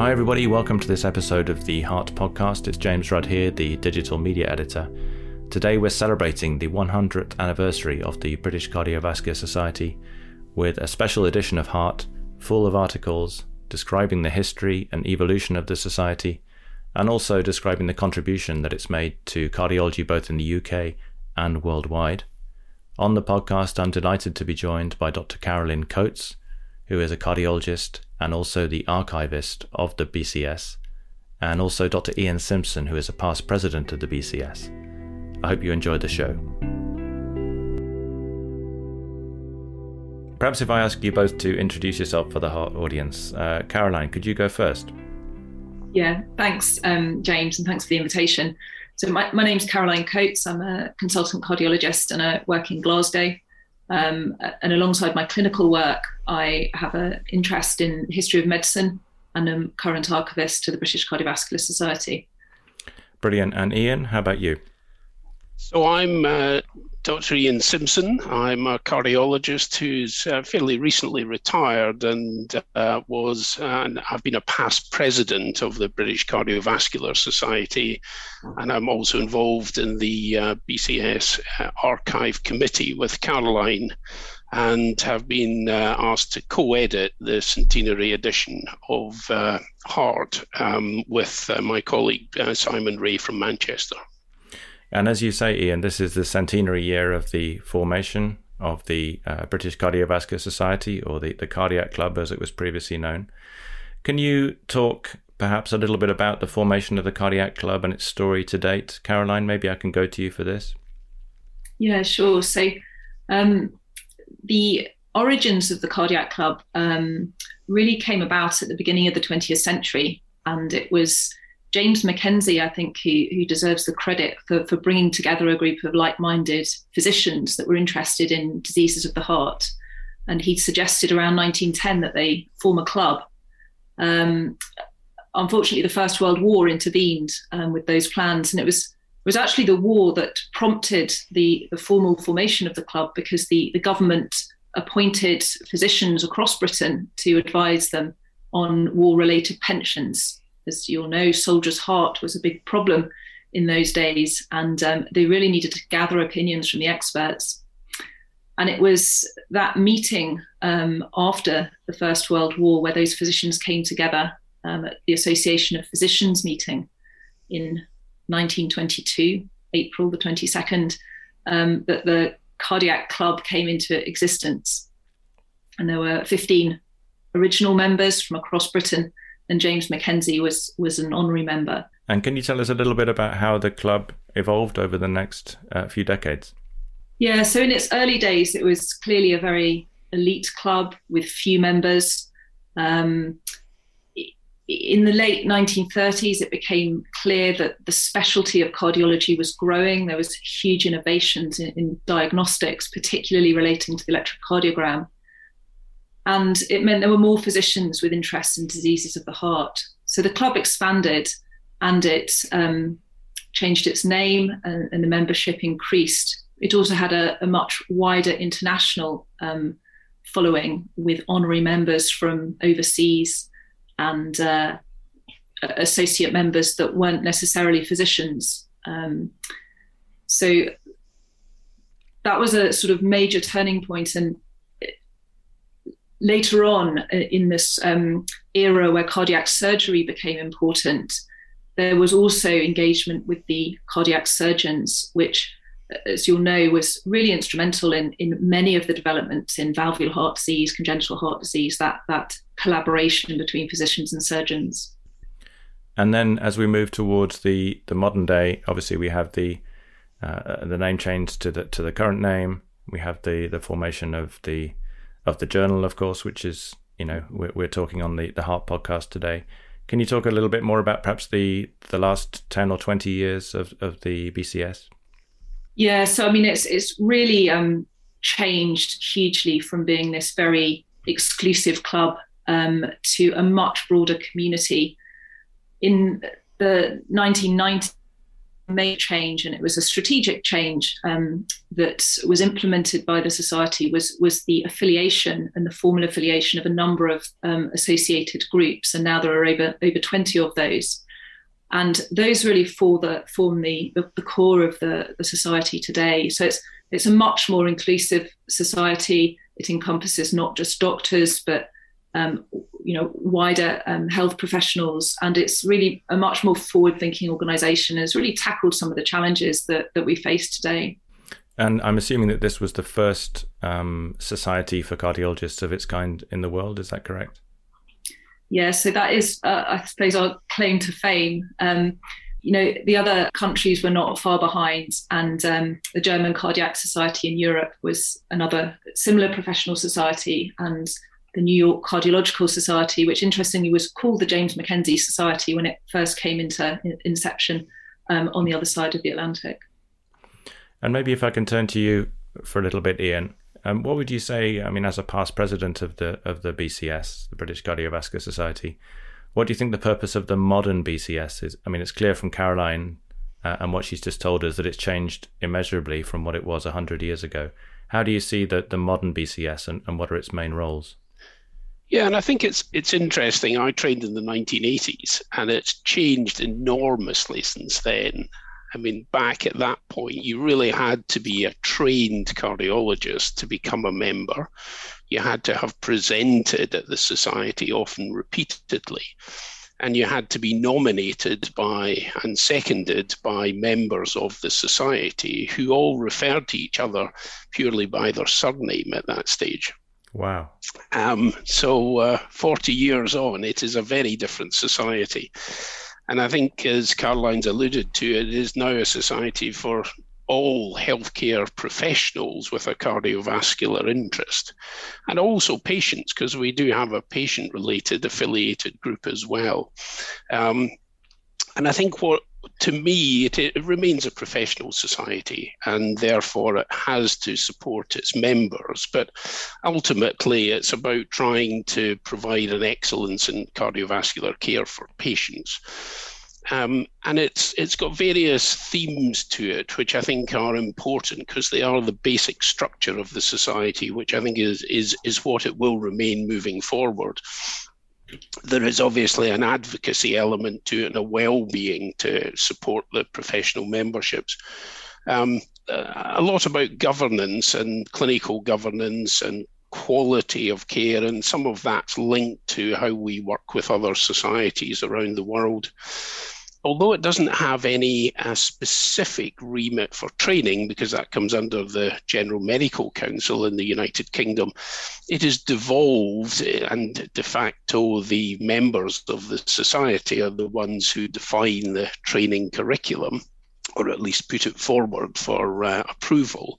Hi, everybody. Welcome to this episode of the Heart Podcast. It's James Rudd here, the digital media editor. Today, we're celebrating the 100th anniversary of the British Cardiovascular Society with a special edition of Heart full of articles describing the history and evolution of the society and also describing the contribution that it's made to cardiology both in the UK and worldwide. On the podcast, I'm delighted to be joined by Dr. Caroline Coats, who is a cardiologist and also the archivist of the BCS, and also Dr. Ian Simpson, who is a past president of the BCS. I hope you enjoyed the show. Perhaps if I ask you both to introduce yourself for the audience. Uh, Caroline, could you go first? Yeah, thanks, um, James, and thanks for the invitation. So, my, my name's Caroline Coats. I'm a consultant cardiologist and I work in Glasgow. Um, and alongside my clinical work, I have an interest in history of medicine and am current archivist to the British Cardiovascular Society. Brilliant. And Ian, how about you? So I'm uh, Dr. Ian Simpson. I'm a cardiologist who's uh, fairly recently retired and uh, was, and I've been a past president of the British Cardiovascular Society, and I'm also involved in the uh, BCS uh, Archive Committee with Caroline, and have been uh, asked to co-edit the centenary edition of Heart um, with my colleague Simon Ray from Manchester. And as you say, Ian, this is the centenary year of the formation of the uh, British Cardiovascular Society, or the, the Cardiac Club as it was previously known. Can you talk perhaps a little bit about the formation of the Cardiac Club and its story to date? Caroline, maybe I can go to you for this. Yeah, sure. So, um, the origins of the Cardiac Club um, really came about at the beginning of the 20th century, and it was James Mackenzie, I think, who, who deserves the credit for, for bringing together a group of like minded physicians that were interested in diseases of the heart. And he suggested around 1910 that they form a club. Um, unfortunately, the First World War intervened um, with those plans, and it was it was actually the war that prompted the, the formal formation of the club because the, the government appointed physicians across Britain to advise them on war related pensions as you'll know, soldier's heart was a big problem in those days, and um, they really needed to gather opinions from the experts. And it was that meeting um, after the First World War where those physicians came together um, at the Association of Physicians meeting in 1922, April the 22nd, um, that the Cardiac Club came into existence. And there were 15 original members from across Britain and James Mackenzie was was an honorary member. And can you tell us a little bit about how the club evolved over the next uh, few decades? Yeah, so in its early days, it was clearly a very elite club with few members. Um, in the late 1930s, it became clear that the specialty of cardiology was growing. There was huge innovations in, in diagnostics, particularly relating to the electrocardiogram. And it meant there were more physicians with interests in diseases of the heart. So the club expanded and it um, changed its name and, and, the membership increased. It also had a, a much wider international um, following with honorary members from overseas and uh, associate members that weren't necessarily physicians. Um, so that was a sort of major turning point and later on uh, in this um, era where cardiac surgery became important, there was also engagement with the cardiac surgeons, which, uh, as you'll know, was really instrumental in, in many of the developments in valvular heart disease, congenital heart disease, that, that collaboration between physicians and surgeons. And then as we move towards the, the modern day, obviously we have the uh, the name change to the to the current name. We have the the formation of the of the journal, of course, which is you know we're, we're talking on the the Heart podcast today. Can you talk a little bit more about perhaps the the last ten or twenty years of, of the BCS? Yeah, so I mean, it's it's really um, changed hugely from being this very exclusive club um, to a much broader community. In the 1990s, major change, and it was a strategic change um, that was implemented by the society, was was the affiliation and the formal affiliation of a number of um, associated groups, and now there are over over twenty of those, and those really form the form the, the, the core of the, the society today. So it's it's a much more inclusive society. It encompasses not just doctors, but um, you know wider um, health professionals. And it's really a much more forward thinking organization has really tackled some of the challenges that, that we face today. And i'm assuming that this was the first um, society for cardiologists of its kind in the world. Is that correct? Yeah so that is uh, i suppose our claim to fame. Um, you know the other countries were not far behind. And um, the german cardiac society in europe was another similar professional society. And the New York Cardiological Society, which interestingly was called the James Mackenzie Society when it first came into inception um, on the other side of the Atlantic. And maybe if I can turn to you for a little bit, Ian, um, what would you say? I mean, as a past president of the of the BCS, the British Cardiovascular Society, what do you think the purpose of the modern BCS is? I mean, it's clear from Caroline uh, and what she's just told us that it's changed immeasurably from what it was hundred years ago. How do you see the the modern BCS and, and what are its main roles? Yeah, and I think it's it's interesting. I trained in the 1980s, and it's changed enormously since then. I mean, back at that point, you really had to be a trained cardiologist to become a member. You had to have presented at the society often repeatedly. And you had to be nominated by and seconded by members of the society who all referred to each other purely by their surname at that stage. Wow. Um, so, uh, 40 years on, it is a very different society. And I think, as Caroline's alluded to, it is now a society for all healthcare professionals with a cardiovascular interest, and also patients, because we do have a patient related affiliated group as well. Um, and I think what to me, it, it, remains a professional society and therefore it has to support its members. But ultimately, it's about trying to provide an excellence in cardiovascular care for patients. Um, and it's it's got various themes to it, which I think are important because they are the basic structure of the society, which I think is is is what it will remain moving forward there is obviously an advocacy element to it and a well-being to support the professional memberships. Um, uh, a lot about governance and clinical governance and quality of care, and some of that's linked to how we work with other societies around the world although it doesn't have any uh, specific remit for training, because that comes under the General Medical Council in the United Kingdom, it is devolved and de facto the members of the society are the ones who define the training curriculum, or at least put it forward for uh, approval.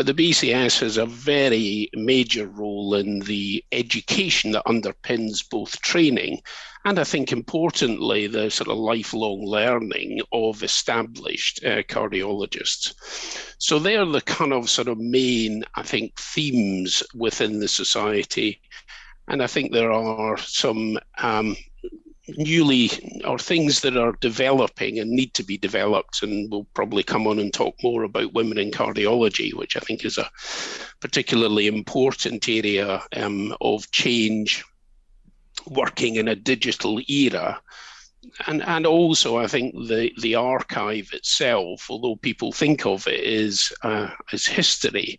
But the BCS has a very major role in the education that underpins both training and I think importantly, the sort of lifelong learning of established uh, cardiologists. So they are the kind of sort of main, I think, themes within the society. And I think there are some um, newly or things that are developing and need to be developed and we'll probably come on and talk more about women in cardiology which i think is a particularly important area um, of change working in a digital era and and also I think the the archive itself, although people think of it as uh, as history,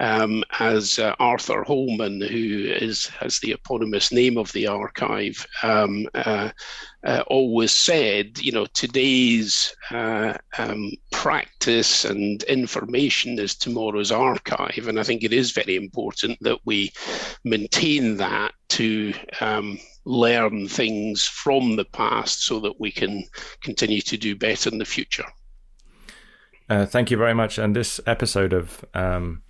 um, as uh, Arthur Hollman, who is has the eponymous name of the archive, um, uh, uh always said, you know, today's uh, um, practice and information is tomorrow's archive, and I think it is very important that we maintain that to um, learn things from the past so that we can continue to do better in the future. Uh, thank you very much. And this episode of um,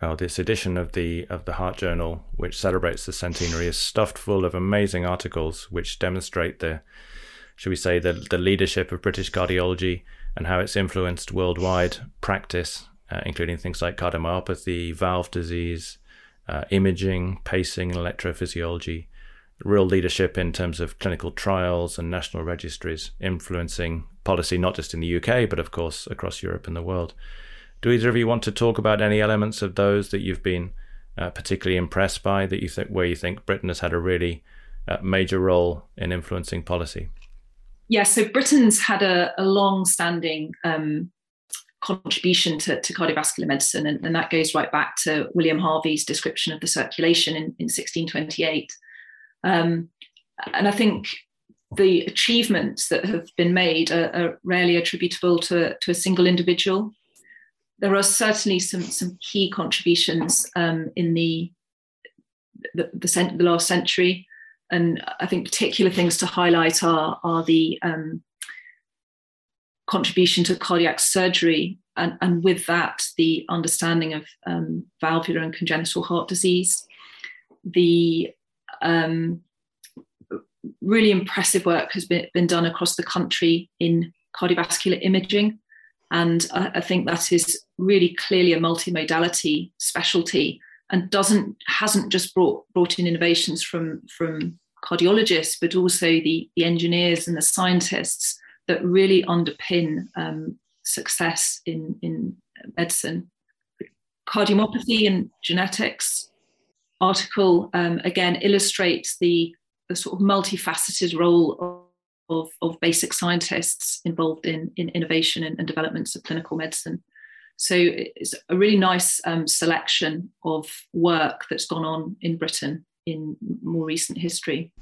well, this edition of the of the Heart Journal, which celebrates the centenary, is stuffed full of amazing articles which demonstrate the, should we say, the the leadership of British cardiology and how it's influenced worldwide practice, uh, including things like cardiomyopathy, valve disease, uh, imaging, pacing, and electrophysiology real leadership in terms of clinical trials and national registries, influencing policy not just in the UK, but of course across Europe and the world. Do either of you want to talk about any elements of those that you've been uh, particularly impressed by, that you think where you think Britain has had a really uh, major role in influencing policy? Yeah, so Britain's had a, a long-standing um, contribution to, to, cardiovascular medicine, and, and, that goes right back to William Harvey's description of the circulation in, in 1628. Um, and I think the achievements that have been made are, are rarely attributable to, to a single individual. There are certainly some, some key contributions um, in the, the, the, the, last century. And I think particular things to highlight are, are the um, contribution to cardiac surgery, and, and with that, the understanding of um, valvular and congenital heart disease, the um, really impressive work has been, been done across the country in cardiovascular imaging. And I, I think that is really clearly a multimodality specialty and doesn't hasn't just brought brought in innovations from from cardiologists, but also the, the engineers and the scientists that really underpin um, success in, in medicine. Cardiomyopathy and genetics article um, again illustrates the, the sort of multifaceted role of, of, of basic scientists involved in, in innovation and, and, developments of clinical medicine. So it's a really nice um, selection of work that's gone on in Britain in more recent history.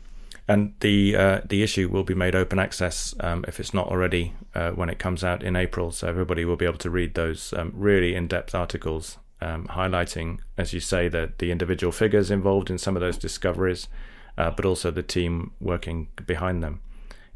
And the uh, the issue will be made open access um, if it's not already uh, when it comes out in April. So everybody will be able to read those um, really in depth articles um, highlighting, as you say, the the individual figures involved in some of those discoveries, uh, but also the team working behind them.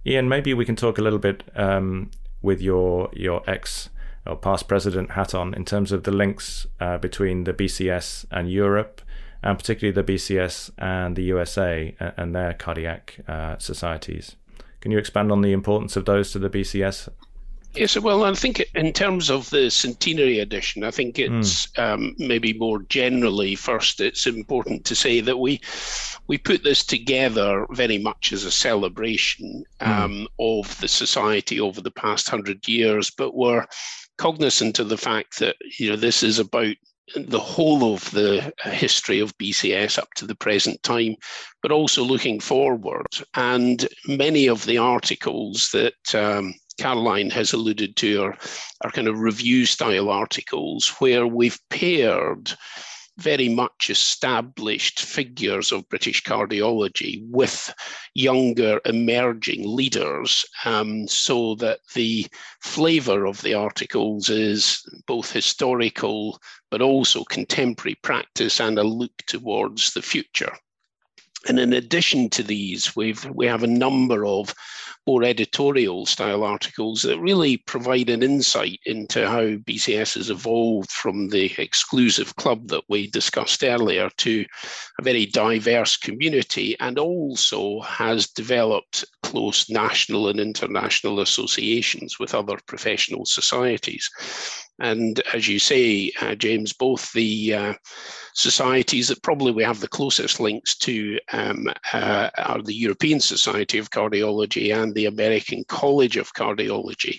Ian, maybe we can talk a little bit um, with your your ex or past president hat on in terms of the links uh, between the BCS and Europe, and particularly the BCS and the USA and their cardiac uh, societies. Can you expand on the importance of those to the BCS Yes, well, I think in terms of the centenary edition, I think it's mm. um, maybe more generally first. It's important to say that we we put this together very much as a celebration um, mm. of the society over the past hundred years, but we're cognizant of the fact that you know this is about the whole of the history of BCS up to the present time, but also looking forward. And many of the articles that um, Caroline has alluded to are, are kind of review style articles where we've paired very much established figures of British cardiology with younger emerging leaders, um, so that the flavour of the articles is both historical but also contemporary practice and a look towards the future. And in addition to these, we've we have a number of more editorial style articles that really provide an insight into how BCS has evolved from the exclusive club that we discussed earlier to a very diverse community and also has developed close national and international associations with other professional societies. And as you say, uh, James, both the uh, societies that probably we have the closest links to um, uh, are the European Society of Cardiology and the American College of Cardiology.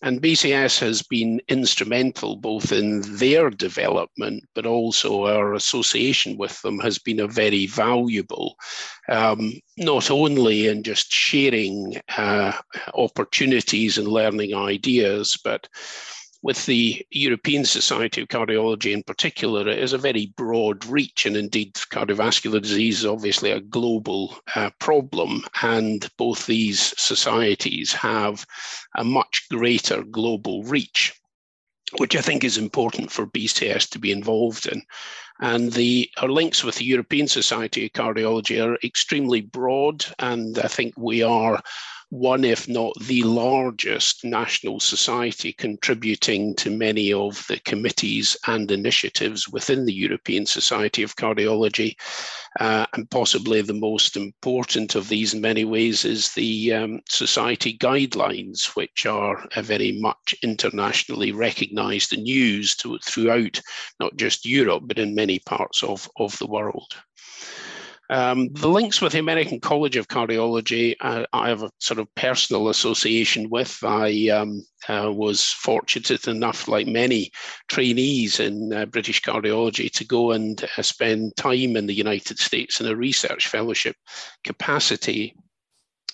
And BCS has been instrumental both in their development, but also our association with them has been a very valuable, um, not only in just sharing uh, opportunities and learning ideas, but with the European Society of Cardiology in particular, it is a very broad reach, and indeed, cardiovascular disease is obviously a global uh, problem, and both these societies have a much greater global reach. Which I think is important for BCS to be involved in. And the our links with the European Society of Cardiology are extremely broad, and I think we are one, if not the largest national society contributing to many of the committees and initiatives within the European Society of Cardiology. Uh, and possibly the most important of these in many ways is the um, society guidelines, which are very much internationally recognized and used throughout not just Europe, but in many parts of, of the world. Um, the links with the American College of Cardiology, uh, I have a sort of personal association with. I um, uh, was fortunate enough, like many trainees in uh, British cardiology, to go and uh, spend time in the United States in a research fellowship capacity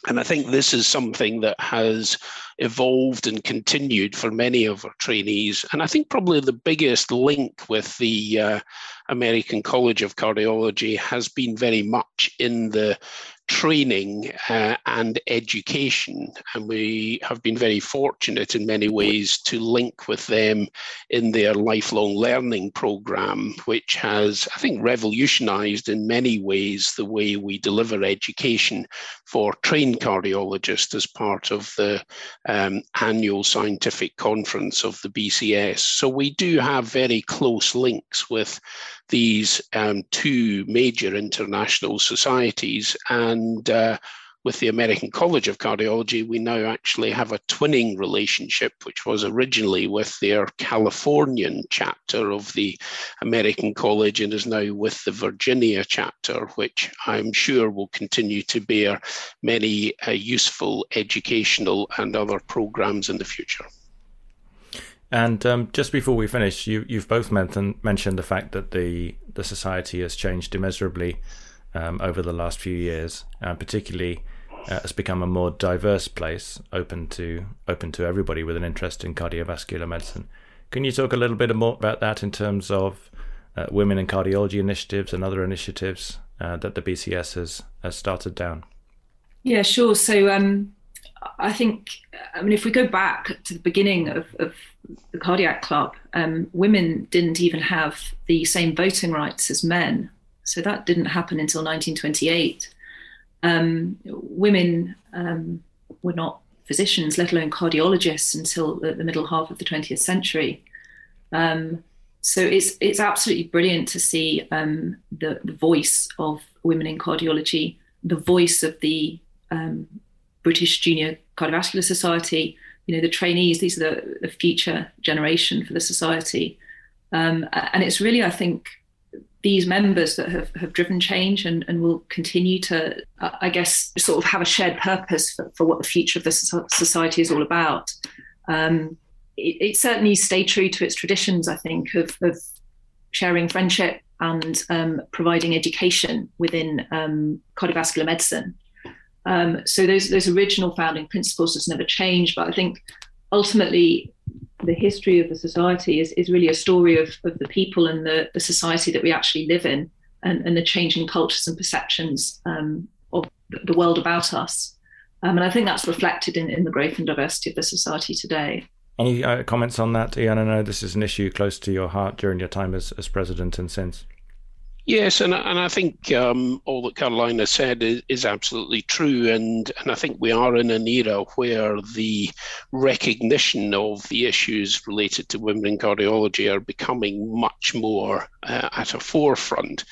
and I think this is something that has evolved and continued for many of our trainees. And I think probably the biggest link with the uh, American College of Cardiology has been very much in the training uh, and education. And we have been very fortunate in many ways to link with them in their lifelong learning program, which has, I think, revolutionized in many ways the way we deliver education for trained cardiologists as part of the um, annual scientific conference of the BCS. So we do have very close links with these um, two major international societies. And uh, with the American College of Cardiology, we now actually have a twinning relationship, which was originally with their Californian chapter of the American College and is now with the Virginia chapter, which I'm sure will continue to bear many uh, useful educational and other programs in the future. And um, just before we finish, you, you've both mentioned, mentioned the fact that the, the society has changed immeasurably um, over the last few years, and particularly uh, has become a more diverse place, open to open to everybody with an interest in cardiovascular medicine. Can you talk a little bit more about that in terms of uh, women in cardiology initiatives and other initiatives uh, that the BCS has, has started down? Yeah, sure. So um, I think, I mean, if we go back to the beginning of, of the cardiac club, um, women didn't even have the same voting rights as men. So that didn't happen until 1928. Um, women um, were not physicians, let alone cardiologists, until the, the middle half of the 20th century. Um, so it's it's absolutely brilliant to see um, the, the voice of women in cardiology, the voice of the um, British Junior Cardiovascular Society, you know, the trainees, these are the, the future generation for the society. Um, and it's really, I think, these members that have, have driven change and, and will continue to, I guess, sort of have a shared purpose for, for what the future of the society is all about. Um, it, it, certainly stayed true to its traditions, I think, of, of sharing friendship and um, providing education within um, cardiovascular medicine. Um, so those those original founding principles has never changed. But I think ultimately the history of the society is, is really a story of, of the people and the, the society that we actually live in and, and the changing cultures and perceptions um, of the world about us. Um, and I think that's reflected in, in the growth and diversity of the society today. Any uh, comments on that, Ian? I know this is an issue close to your heart during your time as, as president and since. Yes, and and I think um, all that Carolina said is, is, absolutely true, and and I think we are in an era where the recognition of the issues related to women in cardiology are becoming much more uh, at a forefront.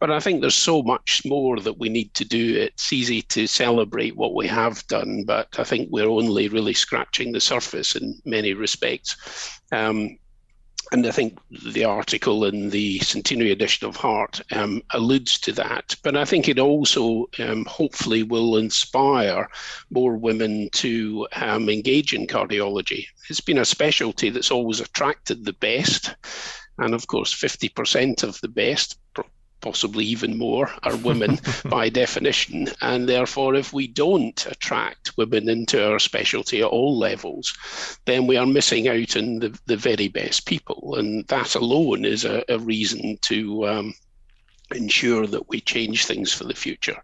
But I think there's so much more that we need to do. It's easy to celebrate what we have done, but I think we're only really scratching the surface in many respects. Um, and I think the article in the centenary edition of Heart um, alludes to that. But I think it also um, hopefully will inspire more women to um, engage in cardiology. It's been a specialty that's always attracted the best. And of course, 50% of the best possibly even more, are women by definition. And therefore, if we don't attract women into our specialty at all levels, then we are missing out on the, the very best people. And that alone is a, a reason to um, ensure that we change things for the future.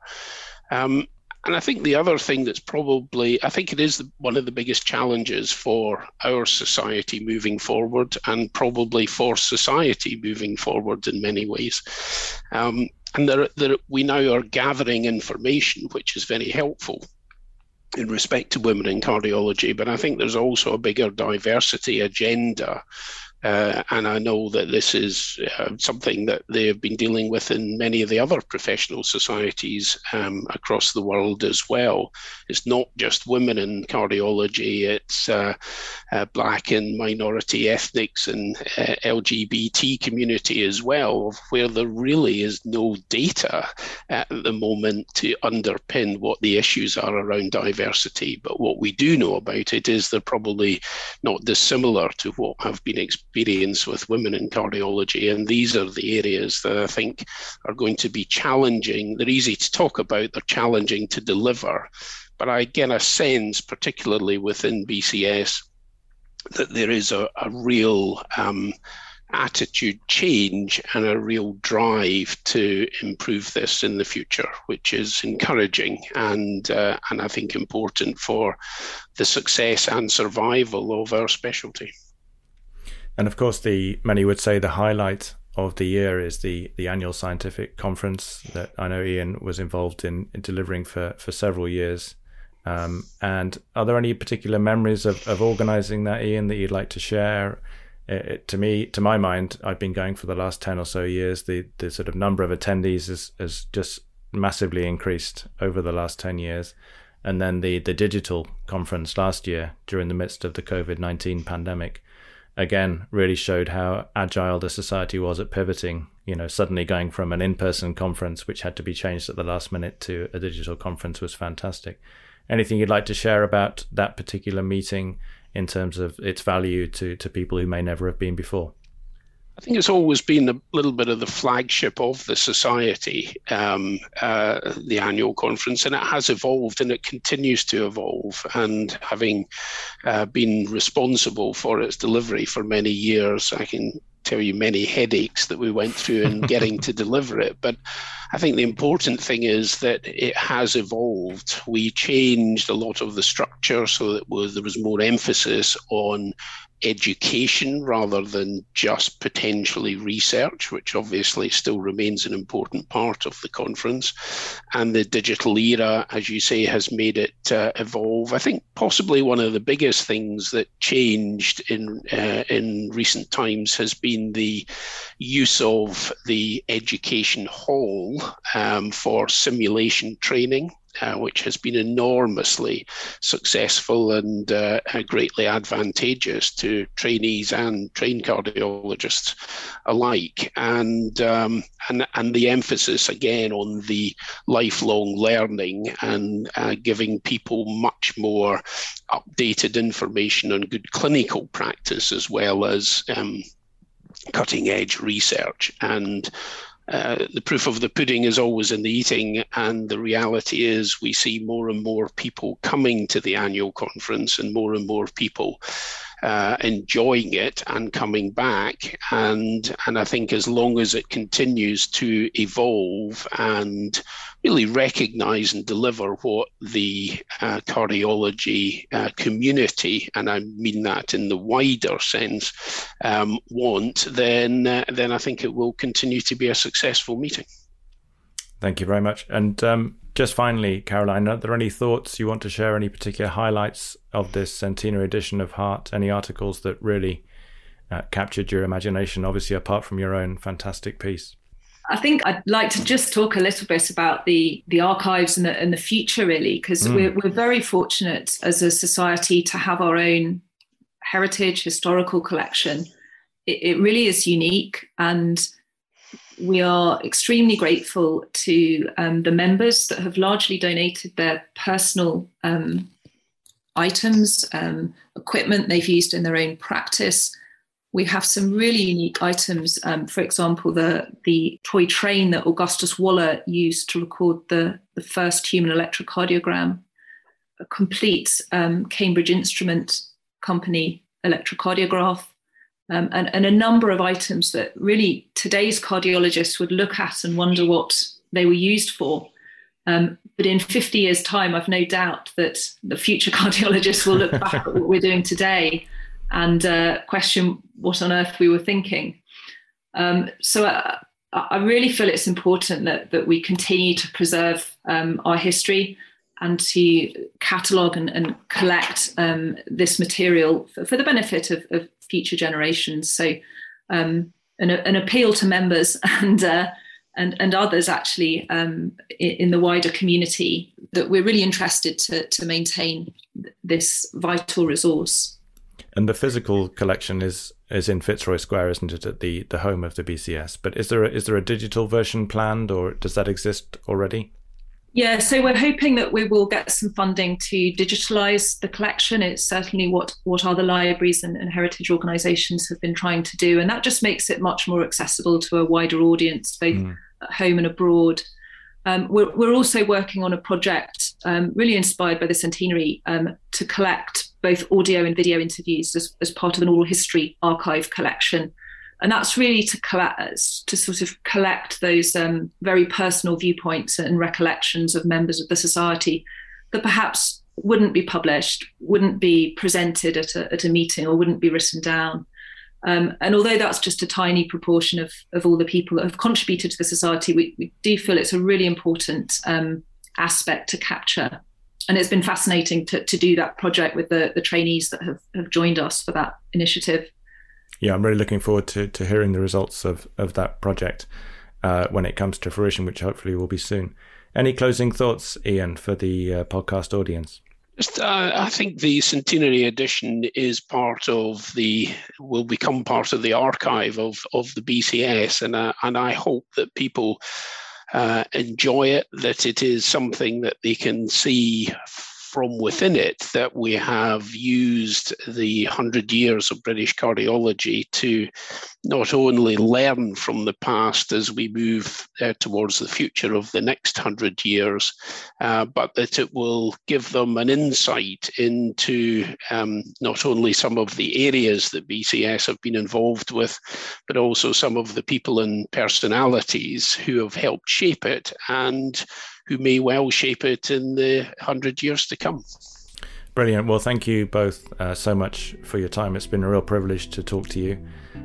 Um, and I think the other thing that's probably, I think it is one of the biggest challenges for our society moving forward, and probably for society moving forward in many ways. Um, and there, there, we now are gathering information, which is very helpful in respect to women in cardiology. But I think there's also a bigger diversity agenda Uh, and I know that this is uh, something that they have been dealing with in many of the other professional societies um, across the world as well. It's not just women in cardiology, it's uh, uh black and minority ethnics and uh, LGBT community as well, where there really is no data at the moment to underpin what the issues are around diversity. But what we do know about it is they're probably not dissimilar to what have been experienced experience with women in cardiology. And these are the areas that I think are going to be challenging. They're easy to talk about, they're challenging to deliver. But I get a sense, particularly within BCS, that there is a, a real um, attitude change and a real drive to improve this in the future, which is encouraging and uh, and I think important for the success and survival of our specialty. And of course, the many would say the highlight of the year is the the annual scientific conference that I know Ian was involved in, in delivering for for several years. Um, and are there any particular memories of, of organizing that, Ian, that you'd like to share? It, it, to me, to my mind, I've been going for the last ten or so years. The the sort of number of attendees has, has just massively increased over the last ten years, and then the the digital conference last year during the midst of the COVID nineteen pandemic again really showed how agile the society was at pivoting you know suddenly going from an in-person conference which had to be changed at the last minute to a digital conference was fantastic. Anything you'd like to share about that particular meeting in terms of its value to to people who may never have been before I think it's always been a little bit of the flagship of the society, um, uh, the annual conference, and it has evolved and it continues to evolve. And having uh, been responsible for its delivery for many years, I can tell you many headaches that we went through in getting to deliver it. But I think the important thing is that it has evolved. We changed a lot of the structure so that was, there was more emphasis on education rather than just potentially research, which obviously still remains an important part of the conference. And the digital era, as you say, has made it uh, evolve. I think possibly one of the biggest things that changed in uh, in recent times has been the use of the education hall um, for simulation training uh, which has been enormously successful and uh, greatly advantageous to trainees and trained cardiologists alike. And, um, and, and the emphasis again on the lifelong learning and uh, giving people much more updated information on good clinical practice as well as um, cutting edge research. And uh, the proof of the pudding is always in the eating, and the reality is we see more and more people coming to the annual conference and more and more people uh, enjoying it and coming back. And and I think as long as it continues to evolve and really recognize and deliver what the uh, cardiology uh, community, and I mean that in the wider sense, um, want, then uh, then I think it will continue to be a successful meeting. Thank you very much. And um, just finally, Caroline, are there any thoughts you want to share? Any particular highlights of this centenary edition of Heart? Any articles that really uh, captured your imagination? Obviously, apart from your own fantastic piece. I think I'd like to just talk a little bit about the the archives and the, and the future, really, because mm. we're we're very fortunate as a society to have our own heritage historical collection. It, it really is unique, and we are extremely grateful to um, the members that have largely donated their personal um, items, um, equipment they've used in their own practice. We have some really unique items. Um, for example, the, the toy train that Augustus Waller used to record the, the first human electrocardiogram, a complete um, Cambridge Instrument Company electrocardiograph, um, and, and a number of items that really today's cardiologists would look at and wonder what they were used for. Um, but in 50 years' time, I've no doubt that the future cardiologists will look back at what we're doing today and uh, question what on earth we were thinking. Um, so uh, I really feel it's important that, that we continue to preserve um, our history and to catalogue and, and collect um, this material for, for, the benefit of, of future generations. So, um, an, an, appeal to members and uh, and, and others actually um, in, in, the wider community that we're really interested to, to maintain this vital resource. And the physical collection is is in Fitzroy Square, isn't it, at the, the home of the BCS? But is there a, is there a digital version planned, or does that exist already? Yeah, so we're hoping that we will get some funding to digitalise the collection. It's certainly what what other libraries and, and, heritage organisations have been trying to do, and that just makes it much more accessible to a wider audience, both mm. at home and abroad. Um, we're, we're also working on a project um, really inspired by the centenary um, to collect both audio and video interviews as, as part of an oral history archive collection and that's really to collect, to sort of collect those um, very personal viewpoints and recollections of members of the society that perhaps wouldn't be published, wouldn't be presented at a, at a meeting, or wouldn't be written down. Um, and although that's just a tiny proportion of, of all the people that have contributed to the society, we, we do feel it's a really important um, aspect to capture. And it's been fascinating to, to do that project with the, the trainees that have, have joined us for that initiative yeah, I'm really looking forward to, to hearing the results of, of that project uh, when it comes to fruition, which hopefully will be soon. Any closing thoughts, Ian, for the uh, podcast audience? Just, uh, I think the centenary edition is part of the will become part of the archive of of the BCS, and uh, and I hope that people uh, enjoy it. That it is something that they can see from within it that we have used the 100 years of British cardiology to not only learn from the past as we move uh, towards the future of the next 100 years, uh, but that it will give them an insight into um, not only some of the areas that BCS have been involved with, but also some of the people and personalities who have helped shape it and who may well shape it in the hundred years to come. Brilliant. Well, thank you both uh, so much for your time. It's been a real privilege to talk to you.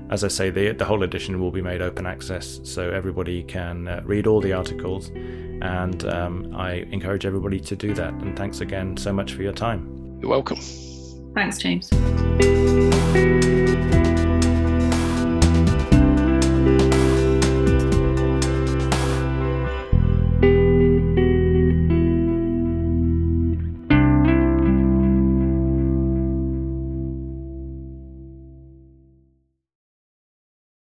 As I say, the, the whole edition will be made open access, so everybody can uh, read all the articles. And um, I encourage everybody to do that. And thanks again so much for your time. You're welcome. Thanks, James.